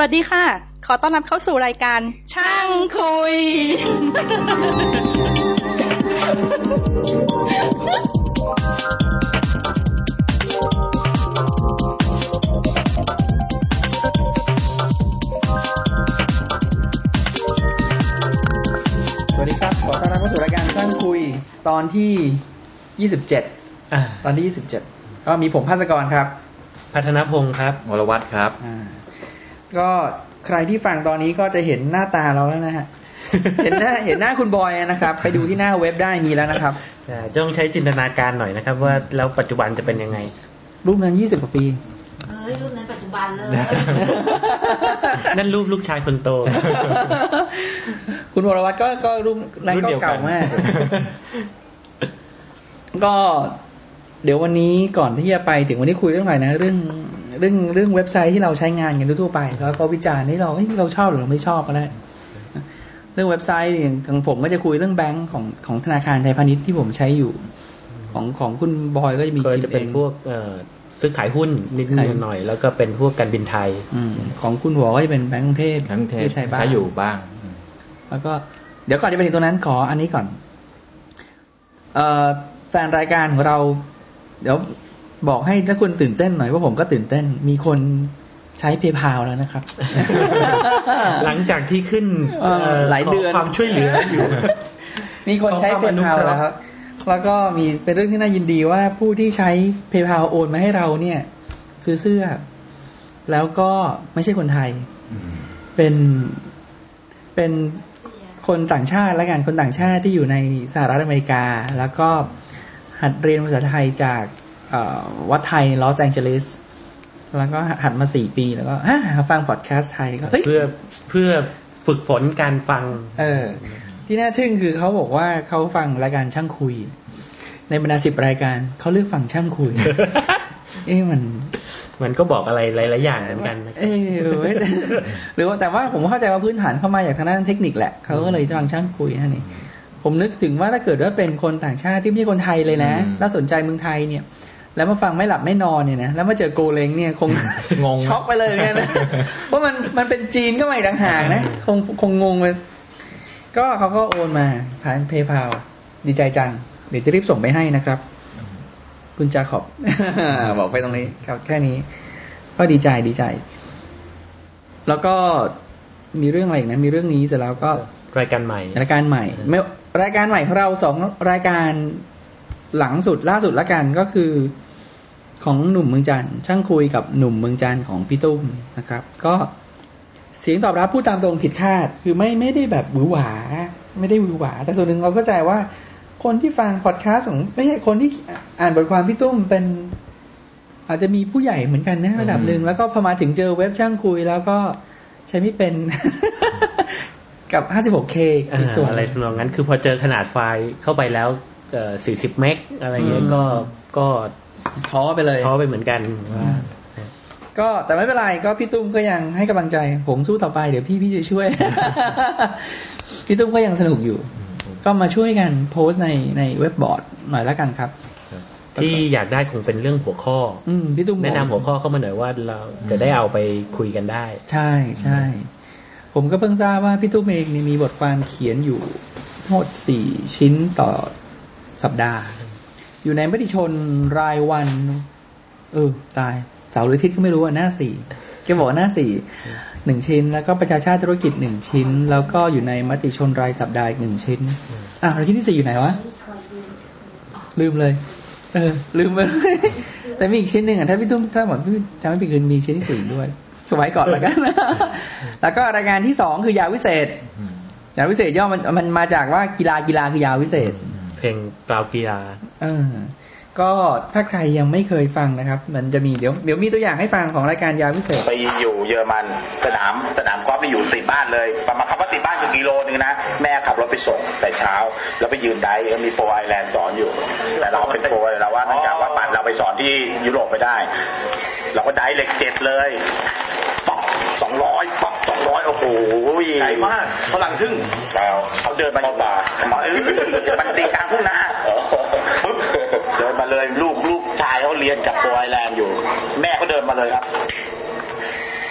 วัสดีค่ะ ขอต้อนรับเข้าสู่รายการ ช่างคุย สวัสดีครับ ขอต้อนรับเข้าสู่รายการช่างคุย ตอนที่ 27 อ่าตอนที่ 27 ก็มีผมภาสกรครับ พัฒนพงศ์ครับ วรวัตรครับ อ่า ก็ใครที่ฟังตอนนี้ก็จะเห็นหน้าตาเราแล้วนะฮะเห็นหน้าเห็นหน้าคุณบอยนะครับ ไปดูที่หน้าเว็บได้มีแล้วนะครับอ่าต้องใช้จินตนาการหน่อยนะครับ ว่าแล้วปัจจุบันจะเป็นยังไง รูปนั้น20กว่าปีเอ้ยรุ่นนั้นปัจจุบันเลย นั่นรูปลูกชายคนโต คุณวรวัตรก็ก็รูปนั้นรุ่นก็เดียวกัเก่านมาก ก็ เดี๋ยววันนี้ก่อนที่จะไปถึงวันนี้คุยเรื่องอะไรนะ เรื่อง เรื่องเรื่องเว็บไซต์ที่เราใช้งานกันทั่วๆไป แล้วก็วิจารณ์ที่เราเฮ้ยเราชอบหรือเราไม่ชอบก็ได้เรื่องเว็บไซต์อย่างของผมก็จะคุยเรื่องแบงก์ของของธนาคารไทยพาณิชย์ที่ผมใช้อยู่ ของของคุณบอยก็จะมีก็กิจะนเป็เอนงพวกเอ่อซื้อขายหุ้นนิดขายๆหน่อยๆแล้วก็เป็นพวกการบินไทยอืมของคุณหัวก็จะเป็นแบงก์กรุงเทพทั้งเทพที่ใช้บ้างใช้อยู่บ้าง แล้วก็เดี๋ยวก่อนจะไปถึงตรงนั้นขออันนี้ก่อน เอ่อแฟนรายการของเรา เดี๋ยว บอกให้ถ้าคุณตื่นเต้นหน่อยว่าผมก็ตื่นเต้น มีคนใช้เพย์พาแล้วนะครับ หลังจากที่ขึ้นเอ่อหลายเดือนขความช่วยเหลืออยู่ มีคนใช้ขอเพความอนุย์พาเคราะห์แล้วครับ แล้วก็มีเป็นเรื่องที่น่ายินดีว่าผู้ที่ใช้เพย์พาโอนมาให้เราเนี่ย ซื้อเสื้อ แล้วก็ไม่ใช่คนไทย เป็นเป็นคนต่างชาติและกันคนต่างชาติที่อยู่ในสหรัฐอเมริกา แล้วก็หัดเรียนภาษาไทยจากเอ่อ วัดไทยลอสแองเจลิสแล้วก็หัดมาสี่ปีแล้วก็อ่าฟังพอดแคสต์ไทยก็เฮ้ยเพื่อเพื่อฝึกฝนการฟัง เออ ที่น่าทึ่งคือเขาบอกว่าเขาฟังรายการช่างคุย ในบรรดาสิบรายการเขาเลือกฟังช่างคุย เอ๊ะมันมันก็บอกอะไรหลายๆอย่างเหมือนกันนะเออเว้ยหรือว่าแต่ว่าผมเข้าใจว่าพื้นฐานเข้ามาจากทางด้านเทคนิคแหละเขาก็เลยฟังช่างคุยนั่นเองผมนึกถึงว่าถ้าเกิดว่าเป็นคนต่างชาติที่ไม่ใช่คนไทยเลยนะอืมแล้วสนใจเมืองไทยเนี่ย แล้วมาฟังไม่หลับไม่นอนเนี่ยนะแล้วมาเจอโกเลงเนี่ยคงงงช็อกไปเลยเนี่ยนะเพราะมันมันเป็นจีนก็ไม่ต่างหากนะคงคงงงเลยก็เขาก็โอนมาผ่านเพย์พาดีใจจัง เดี๋ยวจะรีบส่งไปให้นะครับ คุณจาขอบบอกไปตรงนี้ครับแค่นี้ ก็ดีใจดีใจ แล้วก็มีเรื่องอะไรอีกนะ มีเรื่องนี้เสร็จแล้วก็รายการใหม่ รายการใหม่ไม่รายการใหม่ของเราสองรายการ หลังสุดล่าสุดละกันก็คือของหนุ่มเมืองจันทร์ช่างคุยกับหนุ่มเมืองจันทร์ของพี่ตุ้มนะครับ ก็เสียงตอบรับพูดตามตรงผิดคาด คือไม่ไม่ได้แบบหวือหวา ไม่ได้หวือหวา แต่ส่วนหนึ่งเราเข้าใจว่า คนที่ฟังพอดแคสต์ของไม่ใช่คนที่อ่านบทความพี่ตุ้มเป็น อาจจะมีผู้ใหญ่เหมือนกันนะระดับหนึ่งแล้วก็พอมาถึงเจอเว็บช่างคุยแล้วก็ใช้ไม่เป็นกับ 56K อีกส่วนอะไรทำนองนั้น คือพอเจอขนาดไฟล์เข้าไปแล้ว เอ่อ40เมกอะไรเงี้ยอืมก็ก็ท้อไปเลยท้อไปเหมือนกันว่าก็แต่ไม่เป็นไรก็พี่ตุ้มก็ยังให้กำลังใจ ผมสู้ต่อไปเดี๋ยวพี่พี่จะช่วย พี่ตุ้มก็ยังสนุกอยู่ ก็มาช่วยกันโพสต์ในในเว็บบอร์ดหน่อยละกันครับ ที่อยากได้คงเป็นเรื่องหัวข้อ อืมพี่ตุ้มบอกแนะนำหัวข้อเข้ามาหน่อยว่าเราจะได้เอาไปคุยกันได้ ใช่ใช่ผมก็เพิ่งทราบว่าพี่ตุ้มเองเนี่ยมีบทความเขียนอยู่ทั้งหมดสี่ชิ้นต่อ สัปดาห์ อยู่ในมติชนรายวัน เออ ตาย เสาร์หรืออาทิศก็ไม่รู้อะหน้าสี่แกบอกหน้าสี่หนึ่งชิ้น แล้วก็ประชาชาติธุรกิจหนึ่งชิ้น แล้วก็อยู่ในมติชนรายสัปดาห์อีกหนึ่งชิ้น อะแล้วชิ้นที่สี่อยู่ไหนวะ ลืมเลย เออ ลืมไปเลยแต่มีอีกชิ้นหนึ่งอะถ้าพี่ตุ้มถ้าผมพี่จำไม่ผิดคือมีชิ้นที่สี่ด้วยช่วยไว้ก่อนแล้วกันแล้วก็รายการที่สองคือยาวิเศษยาวิเศษย่อมันมันมาจากว่ากีฬากีฬาคือยาวิเศษ เพลงกล่าวกีฬาเออก็ถ้าใครยังไม่เคยฟังนะครับ มันจะมีเดี๋ยวเดี๋ยวมีตัวอย่างให้ฟังของรายการยาวิเศษไปอยู่เยอรมันสนามสนามกอล์ฟไปอยู่ติดบ้านเลยประมาณคำว่าติดบ้านคือกิโลนึงนะ แม่ขับรถไปส่งแต่เช้า แล้วไปยืนได้ก็มีโปรไอแลนด์สอนอยู่ แต่เราเป็นโปรเราว่าเนื่องจากว่าปัดเราไปสอนที่ยุโรปไปได้ เราก็ได้เหล็กเจ็ดเลยป๊อกสองร้อยป๊อกสอง ร้อยโอ้โหใหญ่มากฝรั่งทึ่งแล้วเขาเดินมาป่าเออมันตีกลางทุ่งนาปึ๊บเดินมาเลยลูกลูกชายเขาเรียนกับโปรไอแลนด์อยู่ แม่เขาเดินมาเลยครับ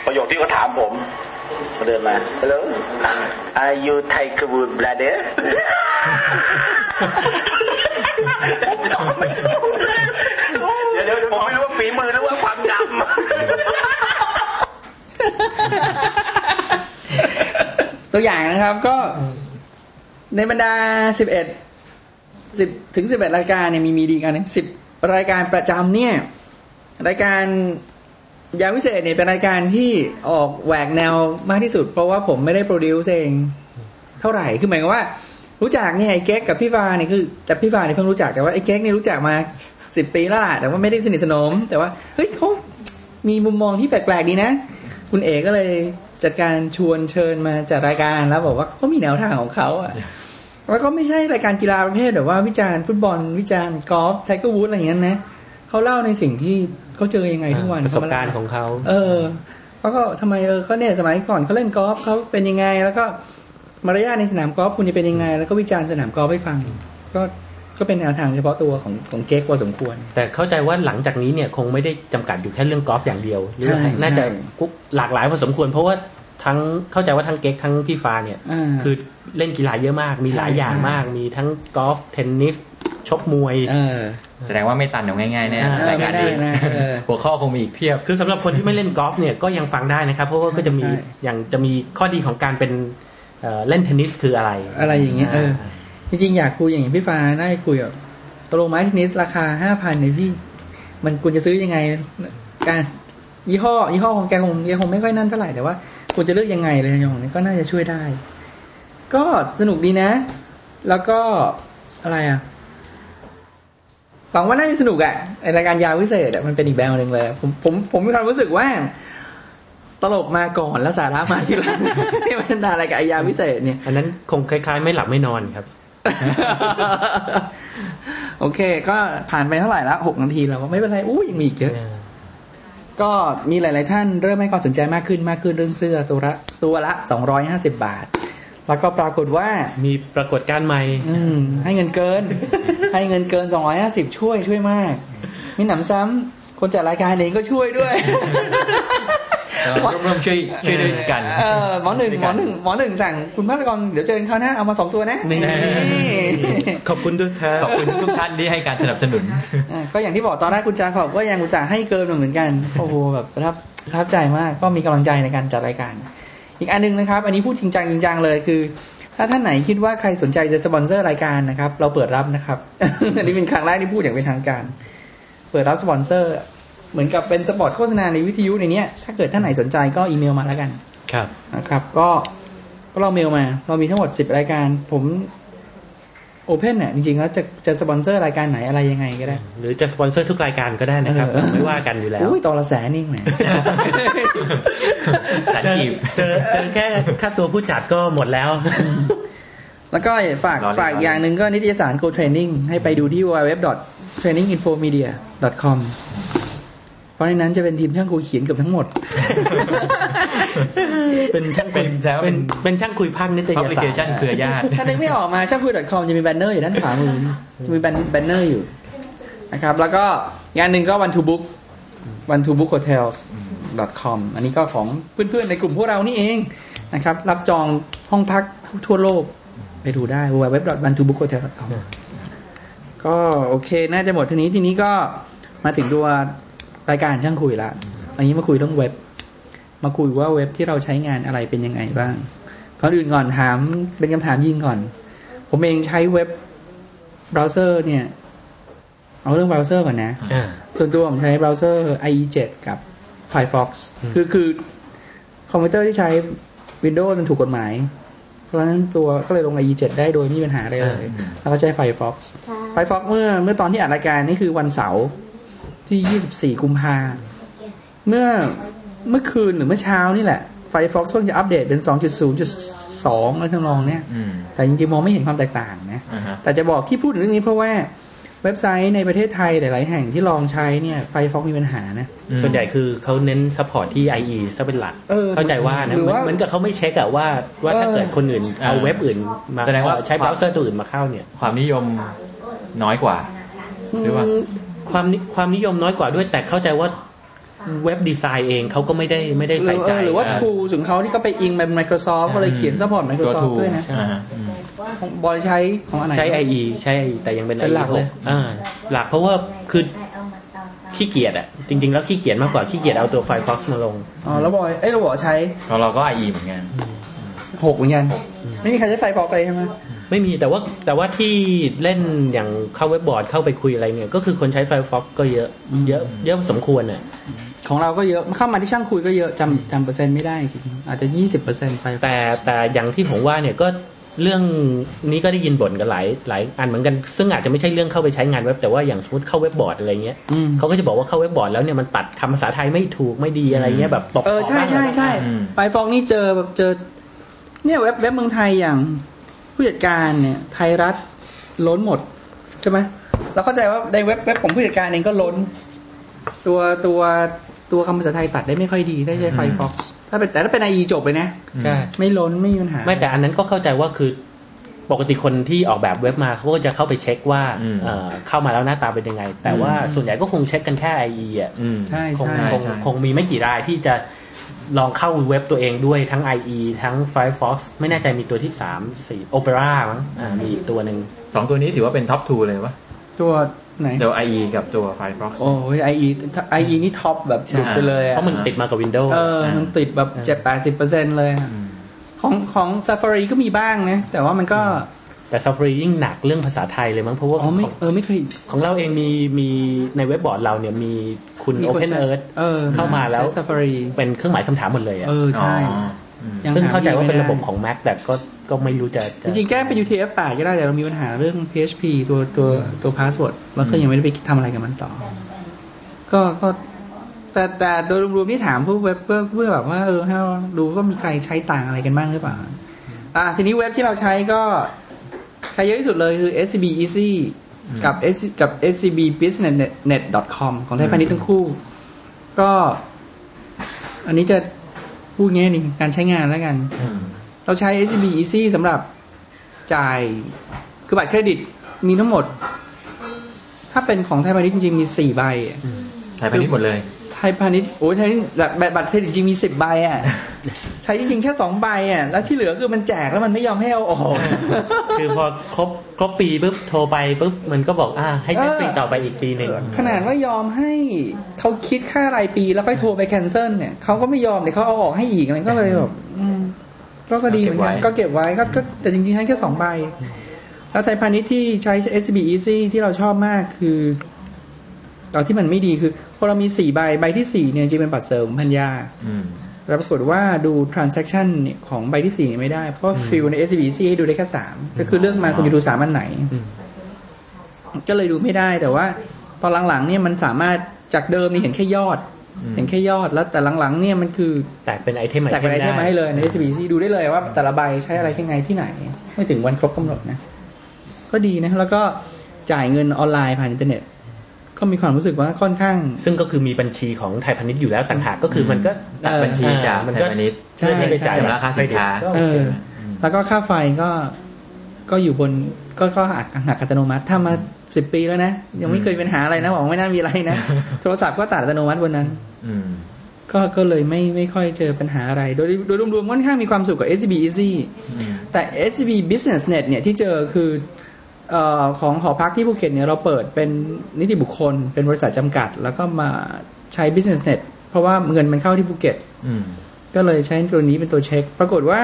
ประโยคที่เขาถามผมเขาเดินมา Hello Are you Thai Kabul brother เดี๋ยวเดี๋ยวเดี๋ยวผมไม่รู้ว่าฝีมือหรือว่าความดำ ตัวอย่างนะครับ ก็ในบรรดาสิบเอ็ดสิบถึงสิบเอ็ดรายการเนี่ยมีมีดีกันสิบรายการประจำเนี่ย รายการยามวิเศษเนี่ยเป็นรายการที่ออกแหวกแนวมากที่สุด เพราะว่าผมไม่ได้โปรดิวซ์เองเท่าไหร่ คือหมายความว่า รู้จักเนี่ยไอ้เก๊กกับพี่ฟาเนี่ยคือ แต่พี่ฟาเนี่ยเพิ่งรู้จักแต่ว่าไอ้เก๊กเนี่ยรู้จักมาสิบปีแล้วล่ะแต่ว่าไม่ได้สนิทสนม แต่ว่าเฮ้ยเขามีมุมมองที่แปลกๆดีนะ คุณเอกก็เลย จัดการชวนเชิญมาจัดรายการแล้วบอกว่าเขามีแนวทางของเขาอะแล้วก็ไม่ใช่รายการกีฬาประเภทแบบว่าวิจารณ์ฟุตบอลวิจารณ์กอล์ฟไทเกอร์วูดอะไรอย่างนั้นนะเขาเล่าในสิ่งที่เขาเจอยังไงทุกวันประสบการณ์ของเขาเออเขาก็ทำไมเออเขาเนี่ยสมัยก่อนเขาเล่นกอล์ฟเขาเป็นยังไง แล้วก็มารยาทในสนามกอล์ฟคุณจะเป็นยังไง แล้วก็วิจารณ์สนามกอล์ฟให้ฟัง ก็ ก็เป็นแนวทางเฉพาะตัวของของเก๊กพอสมควร แต่เข้าใจว่าหลังจากนี้เนี่ยคงไม่ได้จำกัดอยู่แค่เรื่องกอล์ฟอย่างเดียวหรือว่าใช่น่าจะใช่กุ๊กหลากหลายพอสมควร เพราะว่าทั้งเข้าใจว่าทั้งเก๊กทั้งพี่ฟ้าเนี่ยอ่าคือเล่นกีฬาเยอะมาก มีหลายใช่อย่างใช่มาก มีทั้งกอล์ฟเทนนิสชกมวยเออแสดงว่าไม่ตันเอาง่ายๆแน่อ่ารายการนี้ไม่ได้นะเออหัวข้อคงมีอีกเพียบ คือสำหรับคนที่ไม่เล่นกอล์ฟเนี่ยก็ยังฟังได้นะครับ เพราะว่าใช่ก็จะมีใช่อย่างจะมีข้อดีของการเป็นเอ่อเล่นเทนนิสคืออะไร อะไรอย่างเงี้ยเออ จริงๆ อยากคุยอย่างพี่ฟ้าได้คุยแบบตกลงไม้เทนนิสราคาห้าพันเนี่ยพี่ มันคุณจะซื้อยังไง การยี่ห้อ ยี่ห้อของแกคงแกคงไม่ค่อยนั่นเท่าไหร่แต่ว่าคุณจะเลือกยังไงเลยอย่างนี้ก็น่าจะช่วยได้ ก็สนุกดีนะ แล้วก็อะไรอะหวังว่าน่าจะสนุกอะรายการยาววิเศษมันเป็นอีกแบบหนึ่งเลย ผมผมผมมีความรู้สึกว่า ตลกมาก่อนแล้วสาระมาทีหลังที่มันด่ารายการยาววิเศษเนี่ย อันนั้นคงคล้ายๆ ไม่หลับไม่นอนครับ โอเค ก็ผ่านไปเท่าไหร่ละหกนาทีแล้วก็ไม่เป็นไรอู้ยังมีอีกเยอะ ก็มีหลาย ๆ ท่านเริ่มให้ความสนใจมากขึ้นมากขึ้นเรื่องเสื้อตัวละตัวละสองร้อยห้าสิบาท แล้วก็ปรากฏว่ามีปรากฏการณ์ใหม่ อืม ให้เงินเกิน ให้เงินเกินสองร้อยห้าสิบช่วยช่วยมาก มีหนำซ้ำคนจัดรายการเองก็ช่วยด้วยเราร่วมๆช่วยช่วยด้วยกันเออหมอหนึ่งหมอหนึ่งหมอหนึ่งสั่งคุณภาสกรเดี๋ยวเจอกันคราวหน้าเอามาสองตัวนะนี่ขอบคุณด้วยครับขอบคุณทุกท่านที่ให้การสนับสนุนอะก็อย่างที่บอกตอนแรกคุณจาขอบก็ยังอุตส่าห์ให้เกินมาเหมือนกันโอ้โหแบบประทับประทับใจมากก็มีกำลังใจในการจัดรายการ อีกอันหนึงนะครับ อันนี้พูดจริงจังจริงจังเลยคือถ้าท่านไหนคิดว่าใครสนใจจะสปอนเซอร์รายการนะครับ เราเปิดรับนะครับอันนี้เป็นครั้งแรกที่พูดอย่างเป็นทางการ เปิดรับสปอนเซอร์ เหมือนกับเป็นสปอตโฆษณาในวิทยุในเนี้ย ถ้าเกิดท่านไหนสนใจก็อีเมลมาแล้วกันครับนะครับ ก็ก็เราเมลมา เรามีทั้งหมดสิบรายการ ผม open เนี่ยจริงๆแล้วจะจะสปอนเซอร์รายการไหนอะไรยังไงก็ได้ หรือจะสปอนเซอร์ทุกรายการก็ได้นะครับเออไม่ว่ากันอยู่แล้วอุ้ยตอนละแสนนี่แหมแสนกีบเจอเจอแค่ค่าตัวผู้จัดก็หมดแล้ว แล้วก็ฝากรอเล่นฝากรอเล่นอย่างหนึ่งก็นิตยสาร Go Training ให้ไปดูที่ www.traininginfomedia.com เพราะในนั้นจะเป็นทีมช่างคุยเขียนเกือบทั้งหมด เป็นช่างคุยเป็นแซวเป็นเป็นช่างคุยภาคนิตยพับลิสาเครชันเครือญาติถ้านึกไม่ออกมาช่างคุย .com จะมีแบนเนอร์อยู่ด้านขวามือจะมีแบนแบนเนอร์อยู่นะครับ แล้วก็งานหนึ่งก็ one to book one to book hotels com อันนี้ก็ของเพื่อนๆในกลุ่มพวกเรานี่เองนะครับ รับจองห้องพักทั่วโลกไปดูได้ www.one-to-book-hotel.com ก็โอเค น่าจะหมดทีนี้ทีนี้ก็มาถึงตัว รายการช่างคุยละอันนี้มาคุยเรื่องเว็บ มาคุยว่าเว็บที่เราใช้งานอะไรเป็นยังไงบ้างก่อนอื่นก่อนถามเป็นคำถามยิงก่อน ผมเองใช้ web browser เนี่ย เอาเรื่องเบราว์เซอร์ก่อนนะอ่าส่วนตัวผมใช้เบราว์เซอร์ IE7 กับ Firefox คือคือคอมพิวเตอร์ที่ใช้ Windows มันถูกกฎหมาย เพราะฉะนั้นตัวก็เลยลง IE7 ได้โดยไม่มีปัญหาอะไรเลย แล้วก็ใช้ Firefox Firefox เมื่อเมื่อตอนที่อัดรายการนี่คือวันเสาร์ ที่ 24 กุมภาเมื่อเมื่อคืนหรือเมื่อเช้านี่แหละ Firefox เพิ่งจะอัปเดตเป็น 2.0.2อะไรทั้งนองเนี่ยอืมแต่จริงๆ มองไม่เห็นความแตกต่างนะอ่าฮะแต่จะบอกที่พูดถึงเรื่องนี้เพราะว่าเว็บไซต์ในประเทศไทยหลาย ๆ แห่งที่ลองใช้เนี่ยไฟฟอกมีปัญหานะอืมส่วนใหญ่คือเขาเน้น support ที่ IE ซะเป็นหลักเออเข้าใจว่านะหรือเหมือนว่าเหมือนกับเขาไม่เช็คอะว่าว่าถ้าเออเกิดคนอื่นเอาเว็บอื่นมาแสดงว่าเอ่อใช้เบราว์เซอร์ตัวอื่นมาเข้าเนี่ย ความนิยมน้อยกว่าหรือว่าม ความนิความนิยมน้อยกว่าด้วย แต่เข้าใจว่า web design เองเขาก็ไม่ได้ไม่ได้หรืใส่อใจเออหรือว่า tools ของเขาที่ก็ไปอิงเป็น Microsoft ก็เลยเขียน support ตัว Microsoft tool ด้วยนะอ่าอืมของบอยใช้ของอันไหนใช้ IE ใช้ IE แต่ยังเป็นเป็น IE หลักเลย6อ่าหลักเพราะว่าคือขี้เกียจอะจริง ๆ แล้วขี้เกียจมากกว่าขี้เกียจเอาตัว Firefox มาลงอ๋อแล้วบอยเอ้ยเราบอกใช้ของเราก็ IE เหมือนกันหกเหมือนกันไม่มีใครใช้ไฟฟอกเลยใช่ไหม ไม่มีแต่ว่าแต่ว่าที่เล่นอย่างเข้าเว็บบอร์ดเข้าไปคุยอะไรเนี่ย ก็คือคนใช้ Firefox ก็เยอะ เยอะเยอะสมควรอะของเราก็เยอะเข้ามาที่ช่างคุยก็เยอะจำจำเปอร์เซ็นต์ไม่ได้จริงอาจจะยี่สิบเปอร์เซ็นต์ไฟแต่แต่อย่างที่ผมว่าเนี่ยก็เรื่องนี้ก็ได้ยินบ่นกันหลายหลายอันเหมือนกัน ซึ่งอาจจะไม่ใช่เรื่องเข้าไปใช้งานเว็บแต่ว่าอย่างสมมติเข้าเว็บบอร์ดอะไรเงี้ยอืมเขาก็จะบอกว่าเข้าเว็บบอร์ดแล้วเนี่ยมันตัดคำภาษาไทยไม่ถูกไม่ดีอะไรเงี้ยแบบตกเออใช่ใช่ใช่อืมไฟฟอกนี่เจอแบบเจอ เนี่ยเว็บเว็บเมืองไทยอย่าง ผู้จัดการเนี่ยไทยรัฐล้นหมดใช่ไหมเราเข้าใจว่าในเว็บเว็บของผู้จัดการเองก็ล้น ตัวตัวตัวคำภาษาไทยตัดได้ไม่ค่อยดีถ้าใช้ไฟฟอกถ้าเป็นแต่ถ้าเป็นไอจบเลยนะใช่ไม่ล้นไม่มีปัญหา ไม่แต่อันนั้นก็เข้าใจว่าคือปกติคนที่ออกแบบเว็บมาเขาก็จะเข้าไปเช็คว่าอืมเอ่อเข้ามาแล้วหน้าตาเป็นยังไง แต่ว่าส่วนใหญ่ก็คงเช็คกันแค่ IE อะอืมใช่คงใช่คงใช่คงมีไม่กี่รายที่จะ ลองเข้าเว็บตัวเองด้วยทั้ง IE ทั้ง Firefox ไม่แน่ใจมีตัวที่สามสี่ Opera มั้งอ่ามีอีกตัวหนึ่งสองตัวนี้ถือว่าเป็นท็อปทูเลยวะตัวไหนเดี๋ยว IE กับตัว Firefox โอ้ยไอไอนี่ท็อปแบบสุดไปเลยอะเพราะมันติดมากับ Windows เออมันติดแบบเจ็ดแปดสิบเปอร์เซ็นเลยอะอืมของของ Safari ก็มีบ้างนะ แต่ว่ามันก็ แต่ Safari ยิ่งหนักเรื่องภาษาไทยเลยมั้งเพราะว่าอ๋อไม่ของเออไม่เคยของเราเองมีมีในเว็บบอร์ดเราเนี่ยมีคุณมีคน Open ใช้ Earth เออเข้ามาแล้วใช้ Safari เป็นเครื่องหมายคำถามหมดเลยอะเออใช่อ๋ออืมยังซึ่งหเข้าใจว่าเป็นไม่ได้ระบบของ Mac แต่ก็ก็ไม่รู้จะ จริงๆ แก้เป็น UTF-8 ก็ได้แต่เรามีปัญหาเรื่อง PHP ตัวตัวตัว password แล้วก็ยังไม่ได้ไปทำอะไรกับมันต่อ ก็ก็แต่แต่โดยรวมๆที่ถามพวกเว็บเพื่อเพื่อแบบว่าเออให้เราดูว่ามีใครใช้ต่างอะไรกันบ้างหรือเปล่า อะทีนี้เว็บที่เราใช้ก็ใช้เยอะที่สุดเลยคือ SCB Easy กับ S กับ SCB Business Net com ของไทยพาณิชย์ทั้งคู่ ก็ อันนี้จะพูดง่ายนี่การใช้งานแล้วกันอืมเราใช้ SCB Easy สำหรับจ่าย คือบัตรเครดิตมีทั้งหมด ถ้าเป็นของไทยพาณิชย์จริงๆ มีสี่ใบอะไทยพาณิชย์หมดเลย ไทยพาณิชย์โอ้ยไทยพาณิชย์บัตรบัตรเครดิตจริงมีสิบใบอะ ใช้จริงๆแค่สองใบอะ แล้วที่เหลือคือมันแจกแล้วมันไม่ยอมให้เอาออกคือพอครบครบปีปุ๊บโทรไปปุ๊บมันก็บอกอ่าให้ใช้เออฟรีต่อไปอีกปีหนึ่งขนาดว่ายอมให้เขาคิดค่ารายปีแล้วค่อยโทรไป cancel เนี่ยเขาก็ไม่ยอมเดี๋ยวเขาเอาออกให้อีกอะไรก็เลยแบบอืมก็ก็ดีเหมือนกันก็เก็บไว้ก็ก็แต่จริงๆใช้แค่สองใบ แล้วไทยพาณิชย์ที่ใช้ SCB Easy ที่เราชอบมากคือ ตอนที่มันไม่ดีคือพอเรามีสี่ใบใบที่สี่เนี่ยจริงเป็นบัตรเสริมภรรยาอืมแล้วปรากฏว่าดู transaction เนี่ยของใบที่สี่ไม่ได้ เพราะ field ใน SCB Easy ให้ดูได้แค่สามก็คือเลือกมาคุณจะดูสามอันไหน ก็เลยดูไม่ได้แต่ว่า ตอนหลังๆเนี่ยมันสามารถจากเดิมนี่เห็นแค่ยอดอืมเห็นแค่ยอดแล้วแต่หลังๆ เนี่ยมันคือแตกเป็น item แตกเป็น item มาให้เลยใน SCB ดูได้เลยว่า แต่ละใบใช้อะไรยังไงที่ไหน ไม่ถึงวันครบกำหนดนะ ก็ดีนะแล้วก็จ่ายเงินออนไลน์ผ่านอินเทอร์เน็ต ก็มีความรู้สึกว่าค่อนข้าง ซึ่งก็คือมีบัญชีของไทยพาณิชย์อยู่แล้วต่างหากก็คือมันก็ตัดบัญชีจากมันไทก็ยพาณิชย์ใช่เพื่อที่ไปจ่ายชำระค่าสินค้าก็เอโอเคอแล้วก็ค่าไฟก็ก็อยู่บนก็ก็หักหักอัตโนมัติทำมาสิบปีแล้วนะ ยังไม่เคยมีปัญหาอะไรนะบอกว่าไม่น่ามีอะไรนะโทรศัพท์ก็ตัดอัตโนมัติบนนั้น อืมก็ก็เลยไม่ไม่ค่อยเจอปัญหาอะไร โดยโดยรวมๆค่อนข้างมีความสุขกับ SCB Easy อืมแต่ SCB Business Net เนี่ยที่เจอคือเอ่อ ของหอพักที่ภูเก็ตเนี่ยเราเปิดเป็นนิติบุคคล เป็นบริษัทจำกัด แล้วก็มาใช้ Business Net เพราะว่าเงินมันเข้าที่ภูเก็ตอืมก็เลยใช้ตัวนี้เป็นตัวเช็ค ปรากฏว่า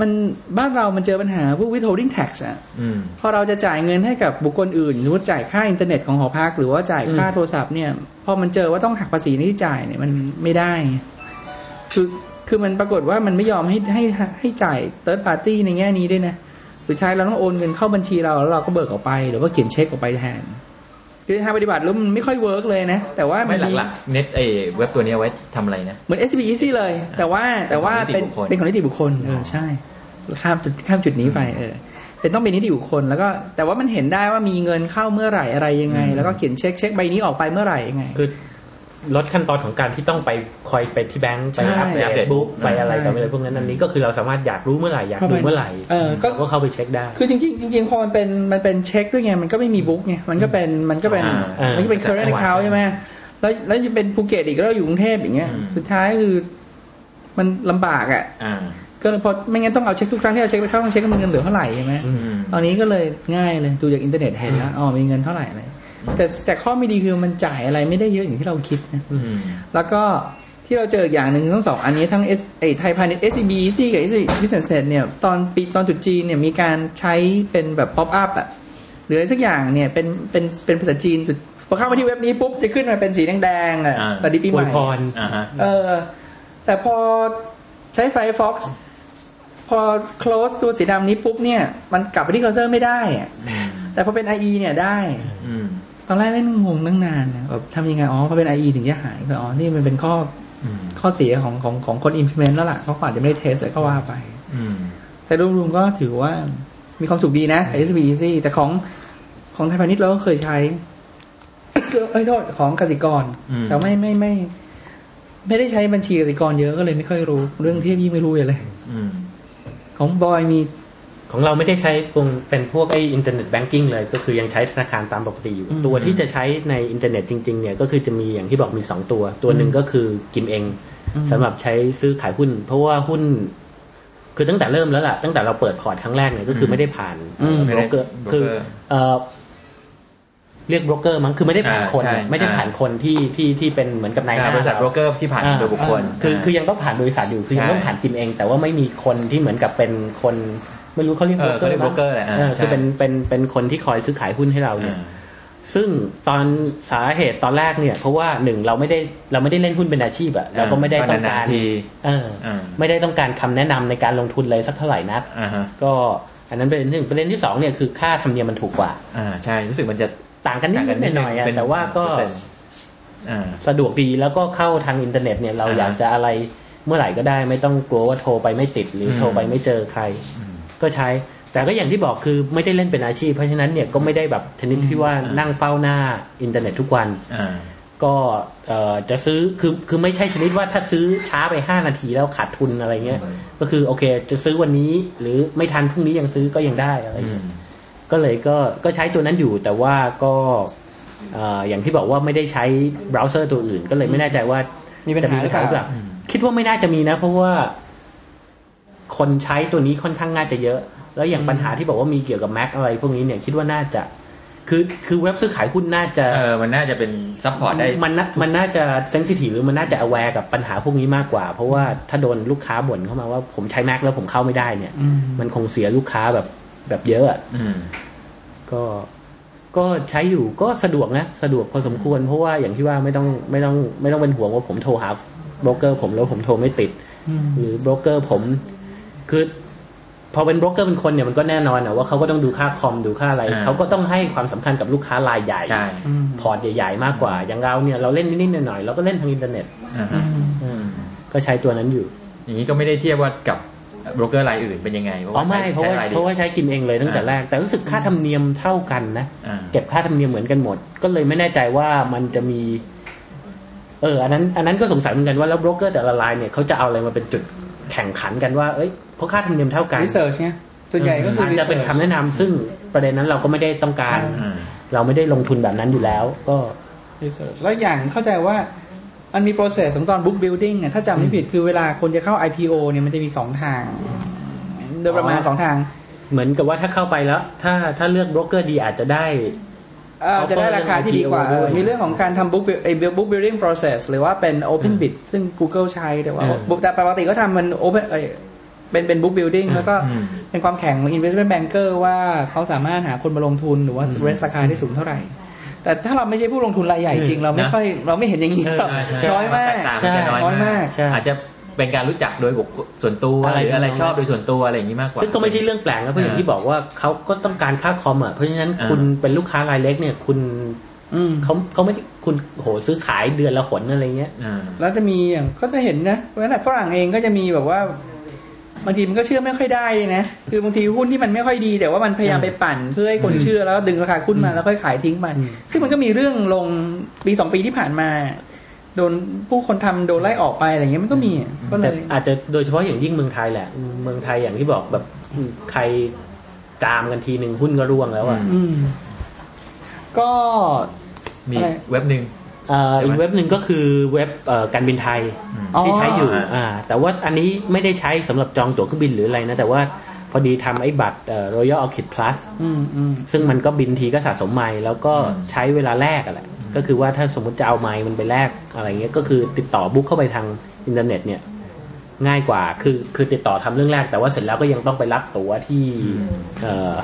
มันบ้านเรามันเจอปัญหาพวก withholding tax อะอืมพอเราจะจ่ายเงินให้กับบุคคลอื่นสมมติจ่ายค่าอินเทอร์เน็ตของหอพัก หรือว่าจ่ายค่าโทรศัพท์เนี่ย พอมันเจอว่าต้องหักภาษีในที่จ่ายเนี่ยมันไม่ได้ คือคือมันปรากฏว่ามันไม่ยอมให้ให้ให้จ่าย third party ในแง่นี้ด้วยนะ สุดท้ายเราต้องโอนเงินเข้าบัญชีเราแล้วเราก็เบิกออกไป หรือว่าเขียนเช็คออกไปแทนคือทางปฏิบัติแล้วมันไม่ค่อย work เลยนะ แต่ว่ามัไม่นดีหลักๆเน็ตไอเว็บตัวนี้เอาไว้ทำอะไรนะ เหมือน SCB Easy เลย แต่ว่าแต่ว่าเป็เป็นนของนิติบุคคลเป็นของนิติบุคคลเออใช่ข้ามจุดข้ามจุดนี้ไปเออเป็นต้องเป็นนิติบุคคลแล้วก็แต่ว่ามันเห็นได้ว่ามีเงินเข้าเมื่อไหร่อะไรยังไงอืมแล้วก็เขียนเช็คเช็คใบนี้ออกไปเมื่อไหร่ยังไงคือ ลดขั้นตอนของการที่ต้องไปคอยไปที่แบงก์ไปใช่ update book ไปอะไรใช่ต่ออะไรพวกนั้นอันนี้ก็คือเราสามารถอยากรู้เมื่อไหร่อยากดูเมื่อไหร่เออก็เราก็เข้าไปเช็คได้ คือจริงๆจริงๆพอมันเป็นมันเป็นเช็คด้วยไงมันก็ไม่มี book ไงมันก็เป็นมันก็เป็นอ่ามันก็เป็น current account ใช่ไหมแล้วแล้วยังเป็นภูเก็ตอีกแล้วอยู่กรุงเทพอย่างเงี้ยอืมสุดท้ายคือมันลำบากอะอ่าก็เลยพอไม่งั้นต้องเอาเช็คทุกครั้งที่เราเช็คไปเข้าต้องเช็คว่ามันเงินเหลือเท่าไหร่ใช่ไหมอืมตอนนี้ก็เลยง่ายเลยดูจากอินเทอร์เน็ตเห็นแล้วอ๋อมีเงินเท่าไหร่เลย แต่แต่ข้อไม่ดีคือมันจ่ายอะไรไม่ได้เยอะอย่างที่เราคิดนะอืมแล้วก็ที่เราเจออีกอย่างหนึ่งทั้งสองอันนี้ทั้ง S ไอไทยพาณิชย์ SCB Easy กับ SCB Business Net เนี่ยตอนปีตอนตรุษจีนเนี่ยมีการใช้เป็นแบบ pop up อะหรืออะไรสักอย่างเนี่ยเป็นเป็นเป็นภาษาจีนจุดพอเข้ามาที่เว็บนี้ปุ๊บจะขึ้นมาเป็นสีแดงๆอะอ่าตอนนี้ปีใหอวม่ยพรอ่าฮะเออ แต่พอใช้ Firefox พอ close ตัวสีดำนี้ปุ๊บเนี่ย มันกลับไปที่ cursor ไม่ได้อะแต่พอเป็น IE เนี่ยได้อืม ตอนแรกเล่นงงตั้งนานนะแบบทำยังไงอ๋อพอเป็น IE ถึงจะหายก็อ๋อนี่มันเป็นข้ออืมข้อเสียของของของคน implement แล้วล่ะเขาอาจจะไม่ได้เทสเลยก็ว่าไปอืมแต่รวมๆก็ถือว่ามีความสุขดีนะ SCB Easy แต่ของของไทยพาณิชย์เราก็เคยใช้เอ้ยโทษของกสิกรอืมแต่ไม่ไม่ไม่ ไม่ได้ใช้บัญชีกสิกรเยอะก็เลยไม่ค่อยรู้ เรื่องที่พี่ไม่รู้เลยอืมของบอยมี ของเราไม่ได้ใช้ตรงเป็นพวกไอ้ internet banking เลย ก็คือยังใช้ธนาคารตามปกติอยู่อืมตัวที่จะใช้ในอินเทอร์เน็ตจริงๆเนี่ยก็คือจะมีอย่างที่บอกมีสองตัว ตัวหนึ่งก็คือกิมเองสำหรับใช้ซื้อขายหุ้น เพราะว่าหุ้น คือตั้งแต่เริ่มแล้วล่ะตั้งแต่เราเปิดพอร์ตครั้งแรกเนี่ยก็คือไม่ได้ผ่านอืมโบรกเกอร์ไม่ได้คือ broker เอ่อเรียกโบรกเกอร์มั้งคือไม่ได้ผ่านอ่าคนใช่ไม่ได้อ่าผ่านคนที่ที่ที่เป็นเหมือนกับนายหอ่าน้าบริษัทโบรกเกอร์ที่ผ่านโดยบุคคลอ่าคือคือยังต้องผ่านบริษัทอยู่คือยังใช่ต้องผ่านกิมเอง แต่ว่าไม่มีคนที่เหมือนกับเป็นคน ไม่รู้เขาเรียกเออเขาเรียก broker แหละอ่าเออคือใช่เป็นเป็นเป็นคนที่คอยซื้อขายหุ้นให้เราเนี่ยอ่าซึ่งตอนสาเหตุตอนแรกเนี่ย เพราะว่าหนึ่งเราไม่ได้เราไม่ได้เล่นหุ้นเป็นอาชีพอะเราก็ไม่ได้ต้องการนนๆทีเอออาไม่ได้ต้องการคำแนะนำในการลงทุนเลยสักเท่าไหร่นักอ่าฮะก็อันนั้นเป็นหนึ่งประเด็นที่สองเนี่ยคือค่าธรรมเนียมมันถูกกว่า อ่าใช่รู้สึกมันจะต่างกันนิต่างกัดนนิดๆหน่อยๆอะเป็นแต่ว่าก็เปอร์เซ็นต์อ่าสะดวกดีแล้วก็เข้าทางอินเทอร์เน็ตเนี่ยเราอ่าอยากจะอะไรเมื่อไหร่ก็ได้ ไม่ต้องกลัวว่าโทรไปไม่ติดหรืออมโทรไปไม่เจอใคร ก็ใช้ แต่ก็อย่างที่บอกคือไม่ได้เล่นเป็นอาชีพ เพราะฉะนั้นเนี่ยก็ไม่ได้แบบชนิดที่ว่านั่งเฝ้าหน้าอินเทอร์เน็ตทุกวันอ่าก็เอ่อจะซื้อคือคือไม่ใช่ชนิดว่าถ้าซื้อช้าไปห้านาทีแล้วขาดทุนอะไรเงี้ย ก็คือโอเค จะซื้อวันนี้ หรือไม่ทันพรุ่งนี้ยังซื้อก็ยังได้อะไรอืเงี้ยมก็เลยก็ก็ใช้ตัวนั้นอยู่แต่ว่าก็เอ่ออย่างที่บอกว่าไม่ได้ใช้เบราว์เซอร์ตัวอื่น ก็เลยไม่แน่ใจว่ามีปัญจะหามีหรืปัอญเปหาล่าหรือเปล่าคิดว่าไม่น่าจะมีนะ เพราะว่า คนใช้ตัวนี้ค่อนข้างน่าจะเยอะ แล้วอย่างปัญหาที่บอกว่ามีเกี่ยวกับ Mac อะไร พวกนี้เนี่ยคิดว่าน่าจะ คือคือเว็บซื้อขายหุ้นน่าจะเออมันน่าจะเป็น support ได้มันน่ามันน่าจะ sensitive หรือมันน่าจะ aware กับปัญหาพวกนี้มากกว่า เพราะว่าถ้าโดนลูกค้าบ่นเข้ามาว่าผมใช้ Mac แล้วผมเข้าไม่ได้เนี่ยอืมมันคงเสียลูกค้าแบบแบบเยอะอะอืมก็ก็ใช้อยู่ก็สะดวกนะ สะดวกพอสมควร เพราะว่าอย่างที่ว่าไม่ต้องไม่ต้องไม่ต้องเป็นห่วงว่าผมโทรหาโบรกเกอร์ ผมแล้วผมโทรไม่ติดอืมหรือโบรกเกอร์ผม คือพอเป็นโบรกเกอร์เป็นคนเนี่ยมันก็แน่นอนอะว่าเขาก็ต้องดูค่าคอมดูค่าอะไรอ่าเขาก็ต้องให้ความสำคัญกับลูกค้ารายใหญ่ใช่อืมพอร์ตใหญ่ ๆ มากกว่า อย่างเราเนี่ยเราเล่นนิดๆหน่อยๆเราก็เล่นทางอินเทอร์เน็ตอ่าอืฮะมอืมก็ใช้ตัวนั้นอยู่ อย่างนี้ก็ไม่ได้เทียบว่ากับโบรกเกอร์รายอื่นเป็นยังไงเพราะอ๋อว่าไม่ใช้เพราะใช้ว่ารายเดีเพยวราะว่าใช้กิมเองเลยตั้งแต่อ่าแรก แต่รู้สึกค่าธรรมเนียมเท่ากันนะอ่าเก็บค่าธรรมเนียมเหมือนกันหมด ก็เลยไม่แน่ใจว่ามันจะมี เอออันนั้น อันนั้นก็สงสัยเหมือนกันว่าแล้วโบรกเกอร์แต่ละรายเนี่ยเขาจะเอาอะไรมาเป็นจุดแข่งขันกันว่า เอ้ย เพราะค่าธรรมเนียมเท่ากันรีเสิร์ชไงส่วนใหญ่ก็คืออาจจะเป็น research คำแนะนำซึ่งประเด็นนั้นเราก็ไม่ได้ต้องการอ่าเราไม่ได้ลงทุนแบบนั้นอยู่แล้ว ก็ research แล้วอย่างเข้าใจว่ามันมี process ของตอน book building อะถ้าจำไม่ผิดคือเวลาคนจะเข้า IPO เนี่ยมันจะมีสองทาง โดยประมาณอ๋อสองทาง เหมือนกับว่าถ้าเข้าไปแล้ว ถ้าถ้าเลือกโบรกเกอร์ดีอาจจะได้เอ่อ Offer จะได้ราคาที่ดีกว่าเรื่อง IPO ด้วยมีเรื่องของการทำ book build- ไอ้ book building process หรือว่าเป็น open bid ซึ่ง Google ใช้แต่ว่าอืมแต่ปกติก็ทำมัน open เอ้ยเป็นเป็น book building แล้วก็อืมเป็นความแข่งของ investment banker ว่าเขาสามารถหาคนมาลงทุนหรือว่า raise ราคาได้สูงเท่าไหร่ แต่ถ้าเราไม่ใช่ผู้ลงทุนรายใหญ่จริง เราไม่นะค่อยเราไม่เห็นอย่างนี้หรอกใช่ใช่น้อยมากแตกต่างมันจะน้อยน้อยมากใช่อาจจะเป็นการรู้จักโดยบุคคลส่วนตัวอะไรหรืออะไรทำนองนั้นชอบโดยส่วนตัวอะไรอย่างนี้มากกว่าซึ่งก็ไม่ใช่เรื่องแปลกนะเพราะอย่างที่บอกว่าเขาก็ต้องการค่าคอมอะเพราะฉะนั้นอ่าคุณเป็นลูกค้ารายเล็กเนี่ยคุณอืมเขาเขาไม่คุณโหซื้อขายเดือนละหนอะไรเงี้ยอ่าแล้วจะมีอย่างก็จะเห็นนะเพราะฉะนั้นฝรั่งเองก็จะมีแบบว่า บางทีมันก็เชื่อไม่ค่อยได้เลยนะ คือบางทีหุ้นที่มันไม่ค่อยดี แต่ว่ามันพยายามอืมไปปั่นเพื่อให้คนเชื่อแล้วดึงราคาหุ้นมาแล้วค่อยขายทิ้งมันอืมซึ่งมันก็มีเรื่องลงปีสองปีที่ผ่านมา โดนผู้คนทำโดนไล่ออกไปอะไรเงี้ยมันก็มีก็เลแต่ยอาจจะโดยเฉพาะอย่างยิ่งเมืองไทยแหละ เมืองไทยอย่างที่บอกแบบใครจามกันทีหนึ่งหุ้นก็ร่วงแล้วอะอืมก็มีอะไรเว็บหนึ่งเอ่อใช่ไหมอีกเว็บหนึ่งก็คือเว็บเอ่อการบินไทยอ๋อที่ใช้อยู่อ่าอ่าแต่ว่าอันนี้ไม่ได้ใช้สำหรับจองตั๋วเครื่องบินหรืออะไรนะ แต่ว่าพอดีทำไอ้บัตรเอ่อ Royal Orchid Plus อืมอืมซึ่งมันก็บินทีก็สะสมไมล์แล้วก็ใช้เวลาแลกอะแหละก็คือว่าถ้าสมมติจะเอาไมล์มันไปแลกอะไรเงี้ยก็คือติดต่อบุ๊กเข้าไปทางอินเทอร์เน็ตเนี่ยง่ายกว่า คือคือติดต่อทำเรื่องแรก แต่ว่าเสร็จแล้วก็ยังต้องไปรับตั๋วที่เอ่อ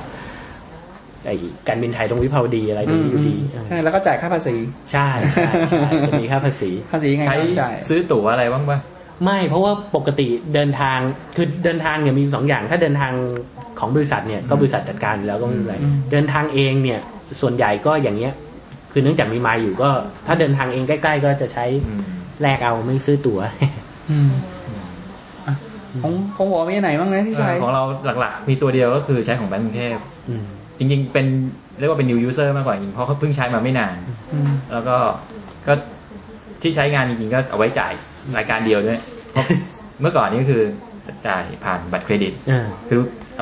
ไอ้การบินไทยตรงวิภาวดีอะไรตรงนี้อยู่ดีใช่แล้วก็จ่ายค่าภาษี ใช่ใช่ใช่จะมีค่าภาษีภาษียังไงใช้ก็ต้องจ่ายซื้อตั๋วอะไรบ้างปะไม่เพราะว่าปกติเดินทางคือเดินทางเนี่ยมีสองอย่าง ถ้าเดินทางของบริษัทเนี่ยก็บริษัทจัดการอยู่แล้วก็ไม่เป็นไรอืมเดินทางเองเนี่ยส่วนใหญ่ก็อย่างเงี้ย คือเนื่องจากมีไมาอยู่ก็ ถ้าเดินทางเองใกล้ๆก็จะใช้อืมแลกเอาไม่ซื้อตั๋วอืมอะของของหัวมีอันไหนบ้างนะที่ใช้ของเราหลักๆ มีตัวเดียวก็คือใช้ของแบงก์กรุงเทพอืม จริง ๆ เป็นเรียกว่าเป็น new user มากกว่าจริงเพราะเขาเพิ่งใช้มาไม่นานอืมแล้วก็ก็ที่ใช้งานจริงๆ ก็เอาไว้จ่ายรายการเดียวด้วยเพราะเมื่อก่อนนี่ก็คือจ่ายผ่านบัตรเครดิตอ่าคือ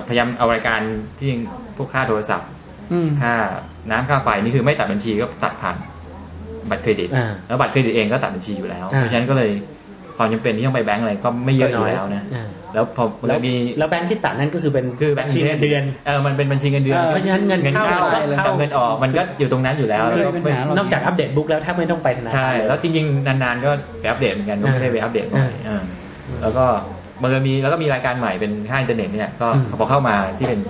พยายามเอารายการที่พวกค่าโทรศัพท์อืมค่าน้ำค่าไฟนี่คือไม่ตัดบัญชีก็ตัดผ่านบัตรเครดิตอ่าแล้วบัตรเครดิตเองก็ตัดบัญชีอยู่แล้วอ่าเพราะฉะนั้นก็เลย ความจำเป็นที่ต้องไปแบงก์อะไรก็ไม่เยอะอยู่แล้วนะอ่าแล้วพอแล้วมีแล้วแบงค์ที่ตัดนั่นก็คือเป็นคือแบงก์บัญชีเงินเดือนเออมันเป็นบัญชีเงินเดือนเออเพราะฉะนั้นเงินเข้าเงินเข้ากับเงินออกมันก็อยู่ตรงนั้นอยู่แล้วไม่แล้วเคยก็เป็นปัญหาหรนอกจากอัปเดตบุ๊กแล้วแทบไม่ต้องไปธนาคารใช่เยแล้วจริงๆนานๆก็ไปอัปเดตเหมือนกันก็ไม่ได้ไปอัปเดตบ่อยอ่าเออแล้วก็มันก็มีแล้วก็มีรายการใหม่เป็นค่าอินเทอร์เน็ตเนี่ยก็อืมพอเข้ามาที่เป็น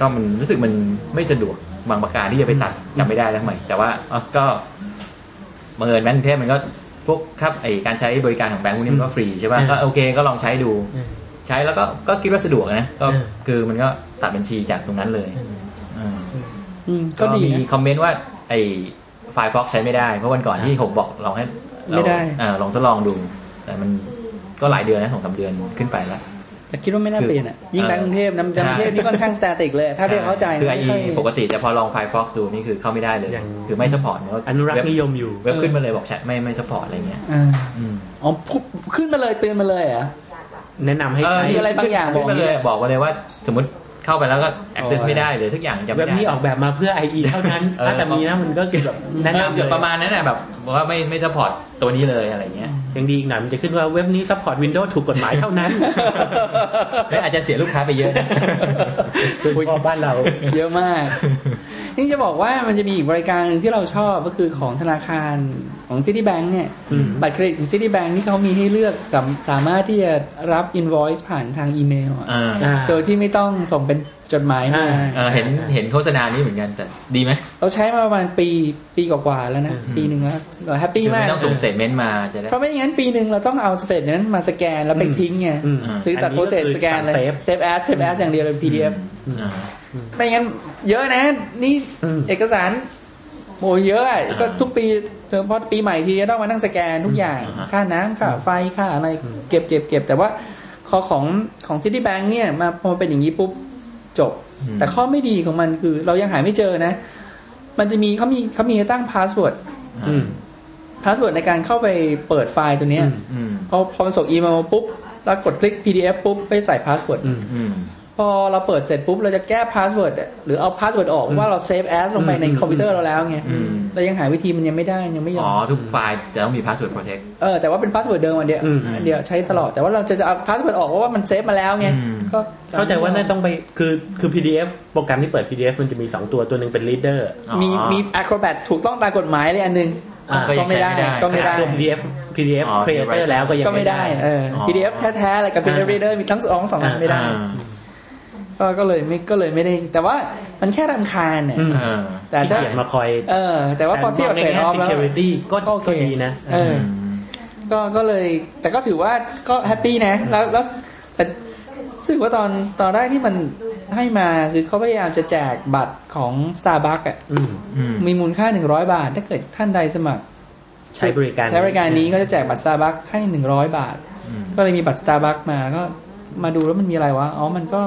ก็มันรู้สึกมันไม่สะดวกบางประการที่จะไปตัดจำไม่ได้แล้วทำไมแต่ว่าเอ้าก็บังเอิญแบงก์กรุงเทพมันก็ พวกครับไอการใช้บริการของแบงก์พวกนี้มันก็ฟรีใช่ป่ะอืมก็โอเคก็ลองใช้ดูอืมใช้แล้วก็ก็คิดว่าสะดวกนะก็อืมคือมันก็ตัดบัญชีจากตรงนั้นเลยอืมอืมก็ก็ดีมีนะ comment ว่า ไอ Firefox ใช้ไม่ได้ เพราะวันก่อนที่ผมบอกลองให้เราไม่ได้อ่าลองทดลองดู แต่มันก็หลายเดือนนะสองสามเดือนขึ้นไปแล้ว แต่คิดว่าไม่น่าคือเปลี่ยนอะยิ่งแบงก์กรุงเทพน้ำใช่กรุงเทพนี่ค่อนข้าง static เลย ถ้าเรียกเข้าใจคือไอไม่ค่อยปกติแต่พอลอง Firefox ดูนี่คือเข้าไม่ได้เลยยังคือไม่ support อนุรักษ์นิยมอยู่เว็บขึ้นมาเลยบอกใช่ไม่ไม่ support อะไรเงี้ยอ่าอืมอ๋อปุ๊บขึ้นมาเลยเตือนมาเลยเหรอะแนะนำให้เออใช้มีอะไรบางอย่างขึ้นมาเลยบอกมาเลยว่าสมมติ เข้าไปแล้วก็ access โอ้ยไม่ได้หรือสักอย่างจำเว็ไม่บได้นี้ออกแบบมาเพื่อ IE เท่านั้น เออ ถ้าจะมีนะมันก็คือแบบแนะเออนำเดี๋ยวเลยประมาณนั้นน่ะแบบบอกว่าไม่ไม่ support ตัวนี้เลยอะไรเงี้ยยังดีอีกหน่อยมันจะขึ้นว่าเว็บนี้ support Windows ถูกกฎหมายเท่านั้น เฮ้ยอาจจะเสียลูกค้าไปเยอะนะ โดยเฉพาะบ้านเรา เยอะมาก นี่จะบอกว่ามันจะมีอีกบริการหนึ่งที่เราชอบก็คือของธนาคารของ Citibank เนี่ย อืม บัตรเครดิตของ Citibank ที่เขามีให้เลือกสามสามารถที่จะรับ invoice ผ่านทางอีเมลอะอ่า อ่า โดยที่ไม่ต้องส่งเป็นจดหมายมาเออเห็นเห็นโฆษณานี้เหมือนกันแต่ดีไหมเราใช้มาประมาณปีปีกว่าๆแล้วนะอืมปีหนึ่งแล้วเรา happy คือมากไม่ต้องส่ง state ment มาจะได้เพราะไม่อย่างนั้นปีหนึ่งเราต้องเอา state นั้นมาสแกนแล้วไปทิ้งไงอืมคือตัด process สแกนเลย save save as save as อย่างเดียวเลย PDF อ่าไม่งั้นเยอะนะ นี่อืมเอกสารโมเยอะอะอ่าก็ทุกปีเฉพาะปีใหม่ทีจะต้องมานั่งสแกนทุกอย่างอ่าฮะค่าน้ำค่าไฟค่าอะไรเก็บเก็บเก็บแต่ว่าข้อของของ Citibank เนี่ยมาพอมันเป็นอย่างนี้ปุ๊บ จบ แต่ข้อไม่ดีของมันคือ เรายังหาไม่เจอนะ มันจะมีเขามีเขามีให้ตั้ง password อืม password ในการเข้าไปเปิดไฟล์ตัวเนี้ยอืมอืมพอพอมันส่งอีเมลมาปุ๊บแล้วกดคลิก PDF ปุ๊บไปใส่ password อืมอืม พอเราเปิดเสร็จปุ๊บเราจะแก้ password หรือเอา password ออกอืมว่าเรา save as ลงไปในอืมคอมพิวเตอร์เราแล้วไงอืมเรายังหาวิธีมันยังไม่ได้ยังไม่ยออ๋อมทุกไฟล์จะต้องมี password protect เออแต่ว่าเป็น password เดิมอันเดียวอืมอันเดียวใช้ตลอดแต่ว่าเราจะจะเอา password ออกเพราะว่ามันเซฟมาแล้วไงอืมก็เข้าใจว่าน่าต้องไปคือคือ PDF โปรแกรมที่เปิด PDF มันจะมี 2 ตัวตัวหนึ่งเป็น reader อ๋อมีมี Acrobat ถูกต้องตามกฎหมายเลยอันหนึงอ่าก็ไม่ได้ก็ไม่ได้ตัว PDF PDF อ๋อ creator แล้วก็ยังก็ไม่ได้เอออ๋อ PDF แท้ๆอะไรกับ PDF อ่า Reader มีทั้งสองสองอันไม่ได้อ่า ก็ก็เลยไม่ก็เลยไม่ได้ แต่ว่ามันแค่รำคาญเนี่ยอืมเออแต่ที่ถ้าเขียนมาคอย เออ แต่ว่าพอเทียบกับ trade-off แล้ว security ก็ก็โอเคก็ดีนะเออ ก็ก็เลย แต่ก็ถือว่าก็ happy นะ แล้วแล้วแต่รู้สึกว่าตอนตอนแรกที่มันให้มาคือเขาพยายามจะแจกบัตรของ Starbucks อะอืมอืมมีมูลค่า100บาท ถ้าเกิดท่านใดสมัคร ใช้บริการ ใช้บริการนี้ก็จะแจกบัตร Starbucks ให้100บาทอืมก็เลยมีบัตร Starbucks มาก็มาดูแล้วมันมีอะไรวะ อ๋อ มันก็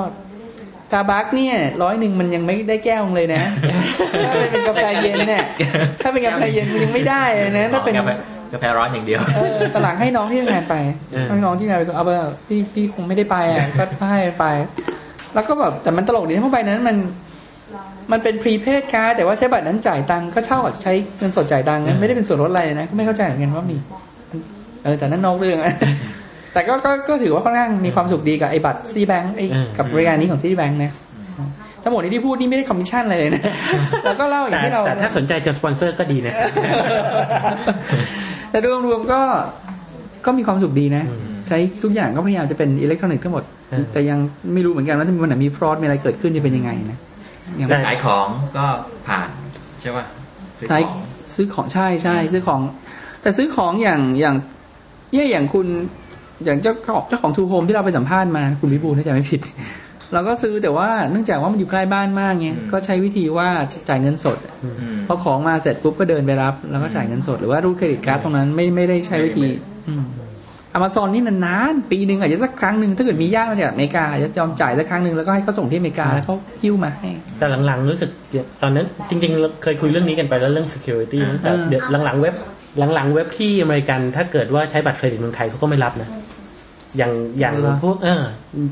Starbucks เนี่ยร้อยหนึ่งมันยังไม่ได้แก้วเลยนะ ถ้าเป็นกาแฟเย็นเนี่ย ถ้าเป็นกาแฟเย็นมันยังไม่ได้เลยนะ ถ้าเป็นกาแฟกาแฟร้อนอย่างเดียวเออตอนหลังให้น้องที่ทำงานไปเออให้น้องที่ทำงานไปก็เอาไปพี่พี่คงไม่ได้ไปอะก็ให้ไป แล้วก็แบบแต่มันตลกดีเพราะใบนั้นมัน มันเป็นพรีเพดการ์ดแต่ว่าใช้บัตรนั้นจ่ายตังค์ก็เช่ากับใช้เงินสดจ่ายตังค์นะไม่ได้เป็นส่วนลดอะไรนะก็ไม่เข้าใจเหมือนกันว่ามี เออแต่นั้นนอกเรื่องอะ แต่ก็ก็ก็ถือว่าค่อนข้างมีความสุขดีกับไอ้บัตร Citibank ไอ้อืมกับบริการนี้ของ Citibank นะทั้งหมดที่พูดนี่ไม่ได้คอมมิชชั่นอะไรเลยนะแล้วก็เล่าอย่าแต่งที่เราแต่ถ้าสนใจจะสปอนเซอร์ก็ดีนะแต่รวมรวมๆก็ก็มีความสุขดีนะอืมใช้ทุกอย่างก็พยายามจะเป็นอิเล็กทรอนิกส์ทั้งหมดอืมแต่ยังไม่รู้เหมือนกันว่าถ้ามีวันไหนมี fraud มีอะไรเกิดขึ้นจะเป็นยังไงนะยังใช่ไม่ขายของก็ผ่านใช่ป่ะซื้อใช้ของซื้อของใช่ใช่ซื้อของ แต่ซื้อของอย่างอย่างเนี่ยอย่างคุณ อย่างเจ้าของเจ้าของทูโฮมที่เราไปสัมภาษณ์มา คุณวิบูลถ้าจำไม่ผิด เราก็ซื้อแต่ว่าเนื่องจากว่ามันอยู่ใกล้บ้านมากไงก็ใช้วิธีว่าจ่ายเงินสดอืมพอของมาเสร็จปุ๊บก็เดินไปรับ แล้วก็จ่ายเงินสดหรือว่ารูดเครดิตการ์ดตรงนั้นไม่ไม่ได้ใช้วิธีอเมซอนนี่นานๆปีหนึ่งอาจจะสักครั้งหนึ่งถ้าเกิดมีญาติมาจากอเมริกาอาจจะยอมจ่ายสักครั้งหนึ่งแล้วก็ให้เขาส่งที่อเมริกาแล้วเขาหิ้วมาให้ แต่หลังๆรู้สึกตอนนั้นจริงๆเราเคยคุยเรื่องนี้กันไปแล้วเรื่อง security นะแต่เออเดี๋ยวหลังๆเว็บหลังๆเว็บที่อเมริกันถ้าเกิดว่าใช้บัตรเครดิตเมืองไทยเขาก็ไม่รับนะ อย่างอย่างพวกเออ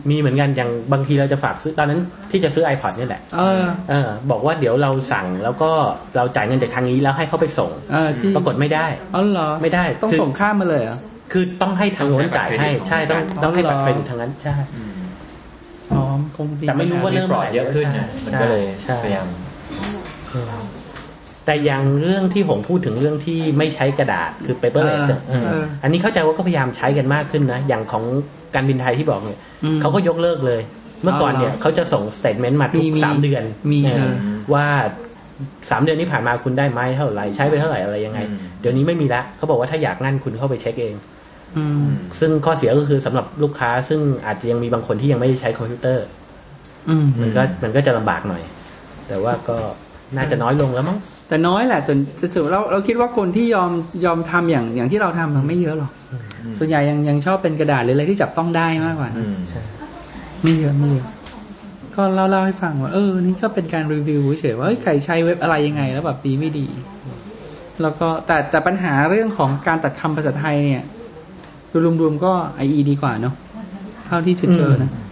มีเหมือนกันอย่างบางทีเราจะฝากซื้อตอนนั้นที่จะซื้อ iPod นี่แหละเออเออ บอกว่าเดี๋ยวเราสั่งแล้วก็เราจ่ายเงินจากทางนี้แล้วให้เขาไปส่งเออที่ปรากฏไม่ได้อ๋อเหรอไม่ได้ต้องคือส่งข้ามมาเลยเหรอคือต้องให้ทางโน้นจ่ายให้ใช่ต้องต้องให้บัตรอ๋อเคเหรอรดิตทางนั้นใช่อ๋อคงแต่ไม่รู้ว่าเริ่ม fraud เยอะขึ้นนะมันก็เลยใช่พยายาม แต่อย่างเรื่องที่ผมพูดถึงเรื่องที่ไม่ใช้กระดาษคือ paperless อะเออเออเอออันนี้เข้าใจว่าก็พยายามใช้กันมากขึ้นนะ อย่างของการบินไทยที่บอกเนี่ยอืมเขาก็ยกเลิกเลย เมื่อก่อนเนี่ยอ๋อเหรอเขาจะส่ง statement มาทุกมีมีสามเดือนมีเออเออว่าสามเดือนที่ผ่านมาคุณได้ไมล์เท่าไหร่ใช้ไปเท่าไหร่อะไรยังไงอืมเดี๋ยวนี้ไม่มีละเขาบอกว่าถ้าอยากนั่นคุณเข้าไปเช็คเองอืมซึ่งข้อเสียก็คือสำหรับลูกค้า ซึ่งอาจจะยังมีบางคนที่ยังไม่ได้ใช้คอมพิวเตอร์อืมมันก็มันก็จะลำบากหน่อย แต่ว่าก็ น่าจะน้อยลงแล้วมั้งแต่น้อยแหละส่วนส่วนเราเราคิดว่าคนที่ยอมยอมทำอย่างอย่างที่เราทำมันไม่เยอะหรอกส่วนใหญ่ยังยังชอบเป็นกระดาษหรืออะไรที่จับต้องได้มากกว่านะอืมไม่เยอะไม่เยอะก็เล่าเล่าให้ฟังว่าเออนี่ก็เป็นการรีวิวเฉยๆว่าเอ้ยใครใช้เว็บอะไรยังไง แล้วแบบดีไม่ดี แล้วก็แต่แต่ปัญหาเรื่องของการตัดคำภาษาไทยเนี่ยรวมๆก็ IE ดีกว่าเนาะเท่าที่จะเจอนะอืม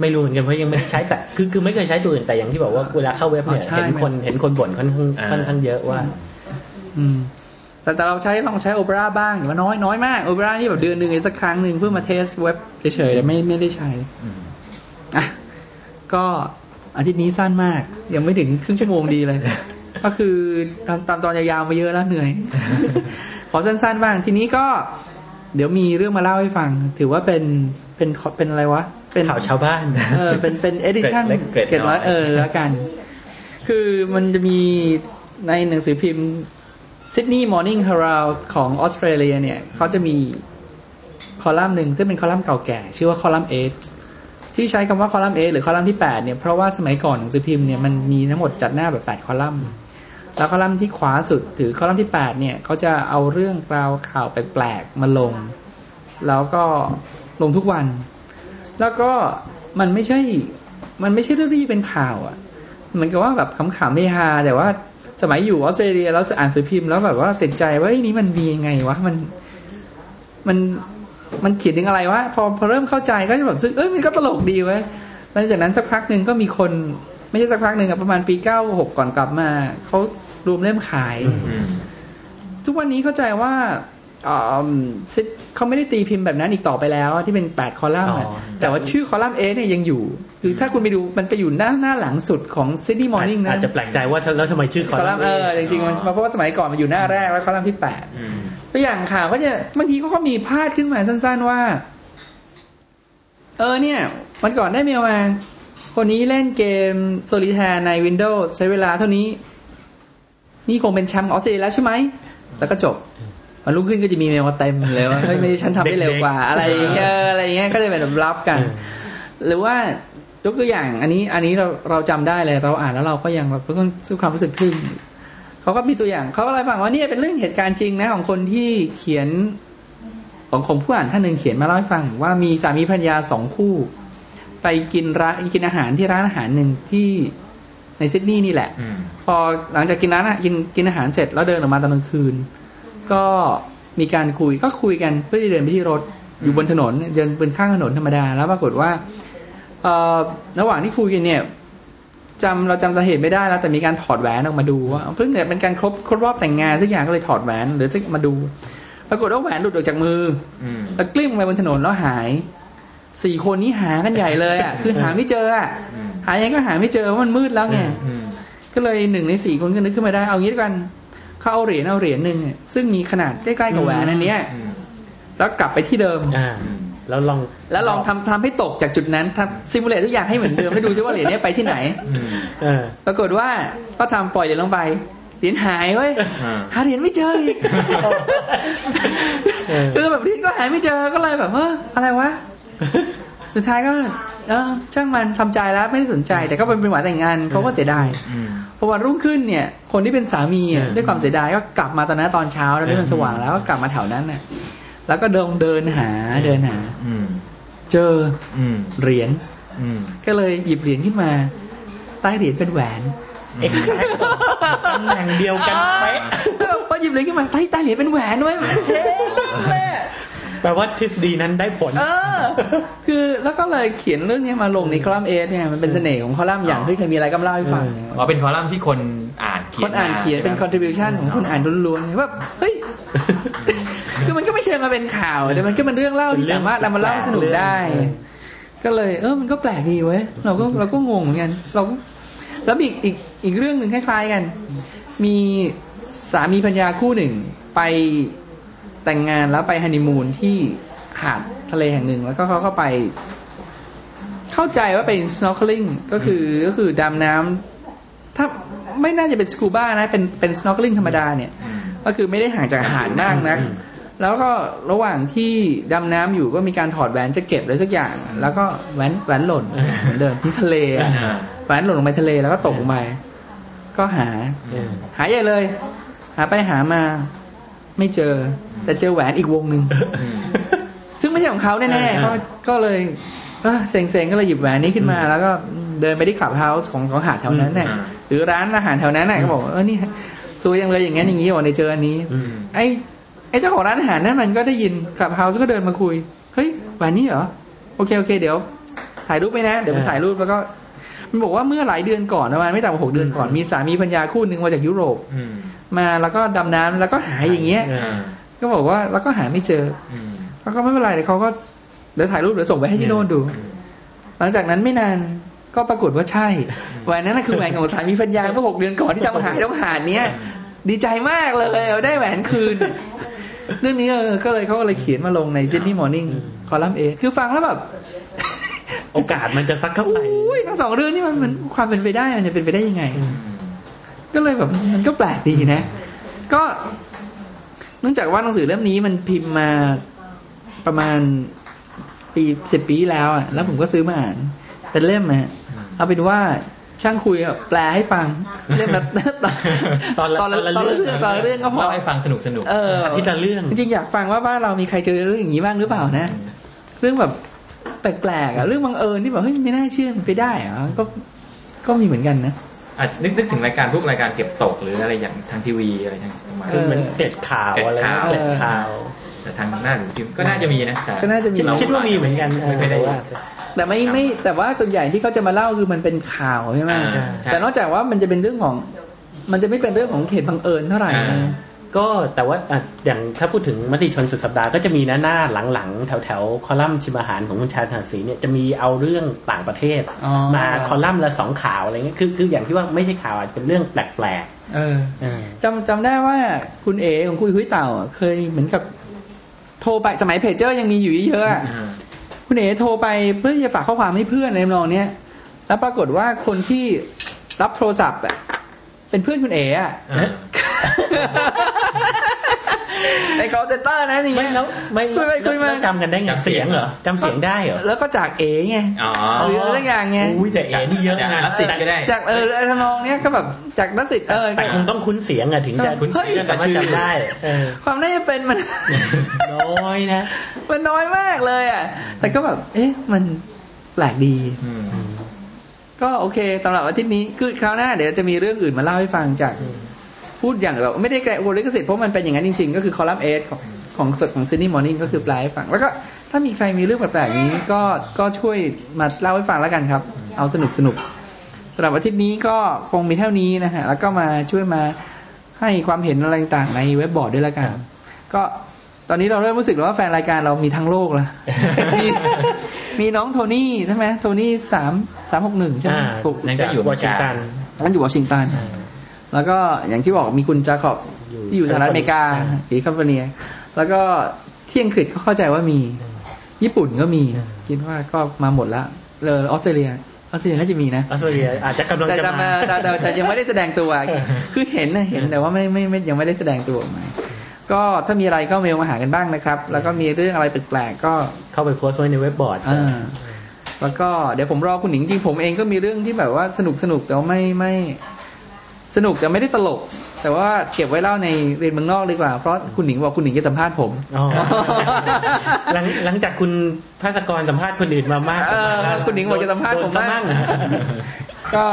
ไม่รู้เหมือนกันเพราะยังไม่ได้ใช้แต่คือคือไม่เคยใช้ตัวอื่นแต่อย่างที่บอกว่าเวลาเข้าเว็บเนี่ยอ๋อใช่เห็นคนเห็นคนบ่นค่อนข้างอ่าค่อนข้างเยอะว่า อืมแต่แต่เราใช้ลองใช้โอเปร่าบ้างแต่ว่าน้อยน้อยมากโอเปร่านี่แบบเดือนหนึ่งสักครั้งหนึ่งเพื่อมาเทสเว็บเฉยๆแต่ไม่ไม่ได้ใช้อืมอะก็อาทิตย์นี้สั้นมาก ยังไม่ถึงครึ่งชั่วโมงดีเลย ก็คือตามตามตอนยาวๆมาเยอะแล้วเหนื่อย ขอสั้นๆบ้างทีนี้ก็ เดี๋ยวมีเรื่องมาเล่าให้ฟัง ถือว่าเป็นเป็นเป็นอะไรวะ เป็นข่าวชาวบ้านเออเป็นเป็น edition เกร็ดเล็กเกร็ดน้อยเออแล้วกัน คือมันจะมีในหนังสือพิมพ์ Sydney Morning Herald ของออสเตรเลียเนี่ยเขาจะมีคอลัมน์หนึ่งซึ่งเป็นคอลัมน์เก่าแก่ ชื่อว่าคอลัมน์เอที่ใช้คำว่าคอลัมน์เอหรือคอลัมน์ที่แปดเนี่ยเพราะว่าสมัยก่อนหนังสือพิมพ์เนี่ยมันมีทั้งหมดจัดหน้าแบบแปดคอลัมน์แล้วคอลัมน์ที่ขวาสุดถือคอลัมน์ที่แปดเนี่ยเขาจะเอาเรื่องราวข่าวแปลกๆมาลง แล้วก็ลงทุกวัน แล้วก็มันไม่ใช่ มันไม่ใช่เรื่องที่เป็นข่าวอะ่ะเหมือนกับว่าแบบขำๆเฮฮาแต่ว่าสมัยอยู่ออสเตรเลียแล้วอ่านสือพิมพ์แล้วแบบว่าติดใจว่าเอ้ยนี่มันมียังไงวะมันมันมันเขียนถึงอะไรวะพอพอเริ่มเข้าใจก็จะแบบซึ่งเอ้ยมันก็ตลกดีเว้ยหลังจากนั้นสักพักหนึ่งก็มีคน ไม่ใช่สักพักหนึ่งอะประมาณปีเก้าหกก่อนกลับมาเขารวมเล่มขายอืมทุกวันนี้เข้าใจว่าอ่าซิ เขาไม่ได้ตีพิมพ์แบบนั้นอีกต่อไปแล้วที่เป็นแปดคอลัมน์อะอ๋อแต่ว่าชื่อคอลัมน์เอเนี่ยยังอยู่ คือถ้าคุณไปดูมันไปอยู่หน้าหน้าหลังสุดของ Sydney Morning นะอาจจะแปลกใจว่าแล้วทำไมชื่อคอลัมน์น์เออจริงๆมันเพราะว่าสมัยก่อนมันอยู่หน้าแรกแล้วคอลัมน์ที่แปดอืมตัวอย่างข่าวก็จะบางทีเขาก็มีพาดขึ้นมาสั้น ๆว่า เออเนี่ยวันก่อนได้เมลมาคนนี้เล่นเกมโซลิแทร์ใน Windows ใช้เวลาเท่านี้ นี่คงเป็นแชมป์ออสเตรเลียแล้วใช่ไหมแล้วก็จบ วันรุ่งขึ้นก็จะมีเมลมาเต็มเลยว่าเฮ้ยไม่ได้ฉันทำได้เร็วกว่า อะไรอย่างเงี้ยอะไรอย่างเงี้ยก็จะเป็นแบบรับกัน หรือว่ายกตัวอย่าง อันนี้อันนี้เราเราจำได้เลยเราอ่านแล้วเราก็ยังแบบก็ต้องสู้ความรู้สึกทึ่งเขาก็มีตัวอย่างเขาก็เล่าให้ฟังว่าเนี่ยเป็นเรื่องเหตุการณ์จริงนะของคนที่เขียนของของผู้อ่านท่านหนึ่งเขียนมาเล่าให้ฟัง ว่ามีสามีภรรยาสองคู่ ไปกินร้านกินอาหารที่ร้านอาหารหนึ่งที่ในซิดนีย์นี่แหละอืมพอหลังจากกินร้านอะกินกินอาหารเสร็จแล้วเดินออกมาตอนกลางคืน ก็มีการคุยก็คุยกันเพื่อที่เดินไปที่รถอยู่บนถนนเดินบนข้างถนนธรรมดา แล้วปรากฏว่าเอ่อระหว่างที่คุยกันเนี่ยจำเราจำสาเหตุไม่ได้แล้วแต่มีการถอดแหวนออกมาดูว่าเพิ่งเนี่ยเป็นการครบครบรอบแต่งงานทุกอย่างก็เลยถอดแหวนหรือจะมาดู ปรากฏว่าแหวนหลุดออกจากมืออืมแล้วกลิ้งลงไปบนถนนแล้วหายสี่คนนี้หากันใหญ่เลยอะคือหาไม่เจออะอืมหายังไงก็หาไม่เจอเพราะมันมืดแล้วไงอืมก็เลยหนึ่งในสี่คนก็นึกขึ้นมาได้เอางี้ด้วยกัน เขาเอาเหรียญเอาเหรียญหนึ่งอะซึ่งมีขนาดใกล้ๆกับแหวนอันเนี้ยอืมแล้วกลับไปที่เดิมอ่าแล้วลองแล้วลองทำทำให้ตกจากจุดนั้นทำซิมูเลตทุกอย่างให้เหมือนเดิมให้ดูซิว่าเหรียญเนี้ยไปที่ไหนอืมเออปรากฏว่าก็ทำปล่อยเหรียญลงไปเหรียญหายเว้ยอ่าหาเหรียญไม่เจออีกเออคือแบบเหรียญก็หายไม่เจอก็เลยแบบเอออะไรวะ สุดท้ายก็ เออ ช่างมันทำใจแล้วไม่ได้สนใจ แต่ก็เป็นเป็นหวานแต่งงานเขาก็เสียดายอืมพอวันรุ่งขึ้นเนี่ย คนที่เป็นสามีอะอืมด้วยความเสียดายก็กลับมาตอนนั้นตอนเช้าแล้วด้วยมันสว่างแล้วก็กลับมาแถวนั้นน่ะ แล้วก็เดินเดินหาเดินหา อืมเจอ อืมเหรียญอืมก็เลยหยิบเหรียญขึ้นมา ใต้เหรียญเป็นแหวนเอ็กซ์ตำแหน่งเดียวกันเป๊ะพอหยิบเหรียญขึ้นมาใต้ใต้เหรียญเป็นแหวนด้วยเฮ้แม่ แปลว่าทฤษฎีนั้นได้ผล เออ คือแล้วก็เลยเขียนเรื่องนี้มาลงในคอลัมน์เอสเนี่ยมันเป็นเสน่ห์ของคอลัมน์อย่างที่เคยมีอะไรก็มาเล่าให้ฟังอ๋อเป็นคอลัมน์ที่คนอ่านเขียนคนอ่านเขียนเป็นมา contribution ของคนอ่านล้วนๆว่าเฮ้ยคือมันก็ไม่เชิงมาเป็นข่าวแต่มันก็เป็นเรื่องเล่าที่สามารถนำมาเล่าให้สนุกได้ ก็เลย เออมันก็แปลกดีเว้ยเราก็เราก็งงเหมือนกัน เราก็แล้วอีกอีกอีกเรื่องหนึ่งคล้ายๆกัน มีสามีภรรยาคู่หนึ่งไป แต่งงานแล้วไปฮันนีมูนที่หาดทะเลแห่งหนึ่ง แล้วก็เขาก็ไป เข้าใจว่าเป็น snorkeling ก็คือก็คือดำน้ำถ้าไม่น่าจะเป็นสกูบ้านะ เป็นเป็น snorkeling ธรรมดาเนี่ย ก็คือไม่ได้ห่างจากหาดมากนักแล้วก็ระหว่างที่ดำน้ำอยู่ก็มีการถอดแหวนจะเก็บอะไรสักอย่าง แล้วก็แหวนแหวนหล่นเหมือนเดิมที่ทะเลอะอ่าแหวนหล่นลงไปทะเลแล้วก็ตกลงไปก็หาเออหาใหญ่เลย หาไปหามา ไม่เจอ แต่เจอแหวนอีกวงหนึ่งอืมซึ่งไม่ใช่ของเขาแน่ๆก็ก็เลยเอ้อเซ็งๆก็เลยหยิบแหวนนี้ขึ้นมา แล้วก็เดินไปที่ clubhouse ของของหาดแถวนั้นน่ะอืมหรือร้านอาหารแถวนั้นน่ะก็บอกว่าเออนี่ซวยยังเลยอย่างงั้นอย่างนี้บอกในเจออันนี้อืมไอ้ไอ้เจ้าของร้านอาหารนั่นมันก็ได้ยิน clubhouse ก็เดินมาคุยเฮ้ยแหวนนี้เหรอโอเคโอเค เดี๋ยว ถ่ายรูปไปนะ เดี๋ยวผมอ่าถ่ายรูปแล้วก็มันบอกว่าเมื่อหลายเดือนก่อนประมาณไม่ต่ำกว่าหกเดือนก่อนมีสามีภรรยาคู่หนึ่งมาจากยุโรปอื มมาแล้วก็ดำน้ำแล้วก็หาอย่างเงี้ยอ่าก็บอกว่าแล้วก็หาไม่เจออืมแล้วก็ไม่เป็นไรเดี๋ยวเขาก็เดี๋ยวถ่ายรูปเดี๋ยวส่งไปให้ที่โน่นดู หลังจากนั้นไม่นานก็ปรากฏว่าใช่แหวนนั้นนะคือแหวนของสามีพัญญาเมื่อหกเดือนก่อนที่ทำหายต้องหาเนี้ยดีใจมากเลยเอาได้แหวนคืน เรื่องนี้เออก็เลยเขาก็เลยเขียนมาลงในซิดนีย์มอร์นิ่งคอลัมน์เอคือฟังแล้วแบบโอกาสมันจะสักเท่าไหร่อุ้ยทั้งสองเรื่องนี่มันมันความเป็นไปได้มันจะเป็นไปได้ยังไง ก็เลยแบบมันก็แปลกดีนะ ก็เนื่องจากว่าหนังสือเล่มนี้มันพิมพ์มาประมาณปีสิบปีที่แล้วอะ แล้วผมก็ซื้อมาอ่านเป็นเล่มอะเอาเป็นว่าช่างคุยอะแปลให้ฟังเล่มละตอนตอนละตอนละตอนละเรื่องตอนละเรื่องก็พอเล่าให้ฟังสนุกสนุกเอออาทิตย์ละเรื่อง จริงๆอยากฟังว่าบ้านเรามีใครเจอเรื่องอย่างนี้บ้างหรือเปล่านะ เรื่องแบบแปลกๆอะเรื่องบังเอิญที่แบบเฮ้ยไม่น่าเชื่อมันไปได้เหรอะก็ก็มีเหมือนกันนะ อะนึกนึกถึงรายการพวกรายการเก็บตกหรืออะไรอย่างทางทีวีอะไรทางประมาณคือเหมือนเด็ดข่าวอะไรเด็ดข่าวเด็ดข่าว แต่ทางหน้าหรือพิมพ์ก็น่าจะมีนะแต่ก็น่าจะมี คิดคิดว่ามีเหมือนกันไม่เคยได้แต่ว่าแต่ไม่ไม่แต่ว่าส่วนใหญ่ที่เขาจะมาเล่าคือมันเป็นข่าวใช่ไหมอ่าใช่แต่นอกจากว่ามันจะเป็นเรื่องของ มันจะไม่เป็นเรื่องของเหตุบังเอิญเท่าไหร่อ่านะ ก็แต่ว่าอะอย่างถ้าพูดถึงมติชนสุดสัปดาห์ก็จะมีหน้าหน้าหลังๆ แถวแถวๆคอลัมน์ชิมอาหารของคุณชาญธนศรีเนี่ยจะมีเอาเรื่องต่างประเทศอ๋อมาคอลัมน์ละสองข่าวอะไรเงี้ยคือคืออย่างที่ว่าไม่ใช่ข่าวอาจจะเป็นเรื่องแปลกเออๆเออจำจำได้ว่าคุณเอของคุยคุยเต่าอะเคยเหมือนกับโทรไปสมัยเพจเจอร์ยังมีอยู่เยอะๆอะอ่าคุณเอโทรไปเพื่อจะฝากข้อความให้เพื่อนในทำนองเนี้ยแล้วปรากฏว่าคนที่รับโทรศัพท์อะเป็นเพื่อนคุณเออะ อ่าใน call center นะนี่ไม่แล้วไม่คุยไปคุยมาแล้วจำกันได้ไงจำเสีเสียยงงเหรอจำเสียงได้เหรอแล้วก็จากเอไงอ๋อหรืออะไรอย่างไงอุ้ยแต่เอ๋นี่เยอะจากนะลัสสิตก็ได้จากเออทำนองเนี้ยก็แบบจากนักสิทธิ์เออแต่คงต้องคุ้นเสียงอะถึงจะคุ้นเสียงสามารถจำได้เออความน่าจะเป็นมันน้อยนะ มันน้อยมากเลยอะ แต่ก็แบบ เอ๊ะ มันแปลกดีอืมก็โอเคสำหรับอาทิตย์นี้คือคราวหน้าเดี๋ยวจะมีเรื่องอื่นมาเล่าให้ฟังจาก พูดอย่างแบบไม่ได้แกะโอลิกสิทธิ์เพราะมันเป็นอย่างนั้นจริงๆ ก็คือคอลัมน์เอสของของสดของซินนี่มอร์นิ่งก็คือแปลให้ฟัง แล้วก็ถ้ามีใครมีเรื่องแปลกๆนี้ก็ก็ช่วยมาเล่าให้ฟังแล้วกันครับ เอาสนุกสนุกสำหรับอาทิตย์นี้ก็คงมีเท่านี้นะฮะแล้วก็มาช่วยมาให้ความเห็นอะไรต่างๆในเว็บบอร์ดด้วยละกัน ก็ตอนนี้เราเริ่มรู้สึกแล้วว่าแฟนรายการเรามีทั้งโลกแล้วมีมีน้องโทนี่ใช่ไหมโทนี่สามสามหกหนึ่งใช่ไหมอ่าถูกนั่นก็อยู่วอชิงตันนั่นอยู่วอชิงตัน แล้วก็อย่างที่บอกมีคุณจาขอบอยู่ที่อยู่สหรัฐอเมริกาอ่าสีแคลิฟอร์เนีย แล้วก็ที่อังกฤษก็เข้าใจว่ามี ญี่ปุ่นก็มี คิดว่าก็มาหมดละเออออสเตรเลียออสเตรเลียน่าจะมีนะออสเตรเลียอาจจะกำลังแต่จะแต่มาแต่แต่แต่ยังไม่ได้แสดงตัว คือเห็นนะเห็นแต่ว่าไม่ไม่ไม่ยังไม่ได้แสดงตัวออกมาก็ถ้ามีอะไรก็เมลมาหากันบ้างนะครับ แล้วก็มีเรื่องอะไรแปลกๆก็เข้าไปโพสต์ไว้ในเว็บบอร์ดอ่าแล้วก็เดี๋ยวผมรอคุณหนิงจริงๆผมเองก็มีเรื่องที่แบบว่าสนุกสนุกแต่ว่าไม่ไม่ สนุกแต่ไม่ได้ตลก แต่ว่าเก็บไว้เล่าในเรียนเมืองนอกดีกว่า เพราะคุณหนิงบอกคุณหนิงจะสัมภาษณ์ผมอ๋อหลังหลังจากคุณภาสกรสัมภาษณ์คนอื่นมามากเออแล้วคุณหนิงบอกจะสัมภาษณ์ผมโดนซะบ้างมั่งก็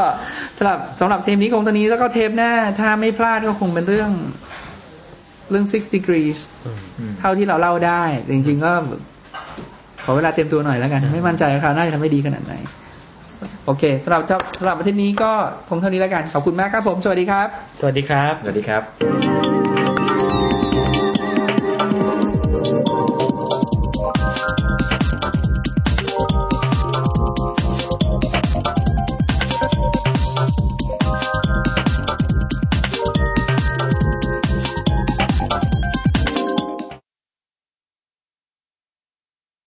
สำหรับสำหรับเทปนี้คงตอนนี้แล้วก็เทปหน้า ถ้าไม่พลาดก็คงเป็นเรื่องเรื่อง six degrees เท่าที่เราเล่าได้แต่จริง ๆ ก็ขอเวลาเตรียมตัวหน่อยแล้วกัน ไม่มั่นใจว่าคราวหน้าจะทำให้ดีขนาดไหน โอเคสำหรับสำหรับอาทิตย์นี้ก็คงเท่านี้แล้วกัน ขอบคุณมากครับผม สวัสดีครับ สวัสดีครับ สวัสดีครับ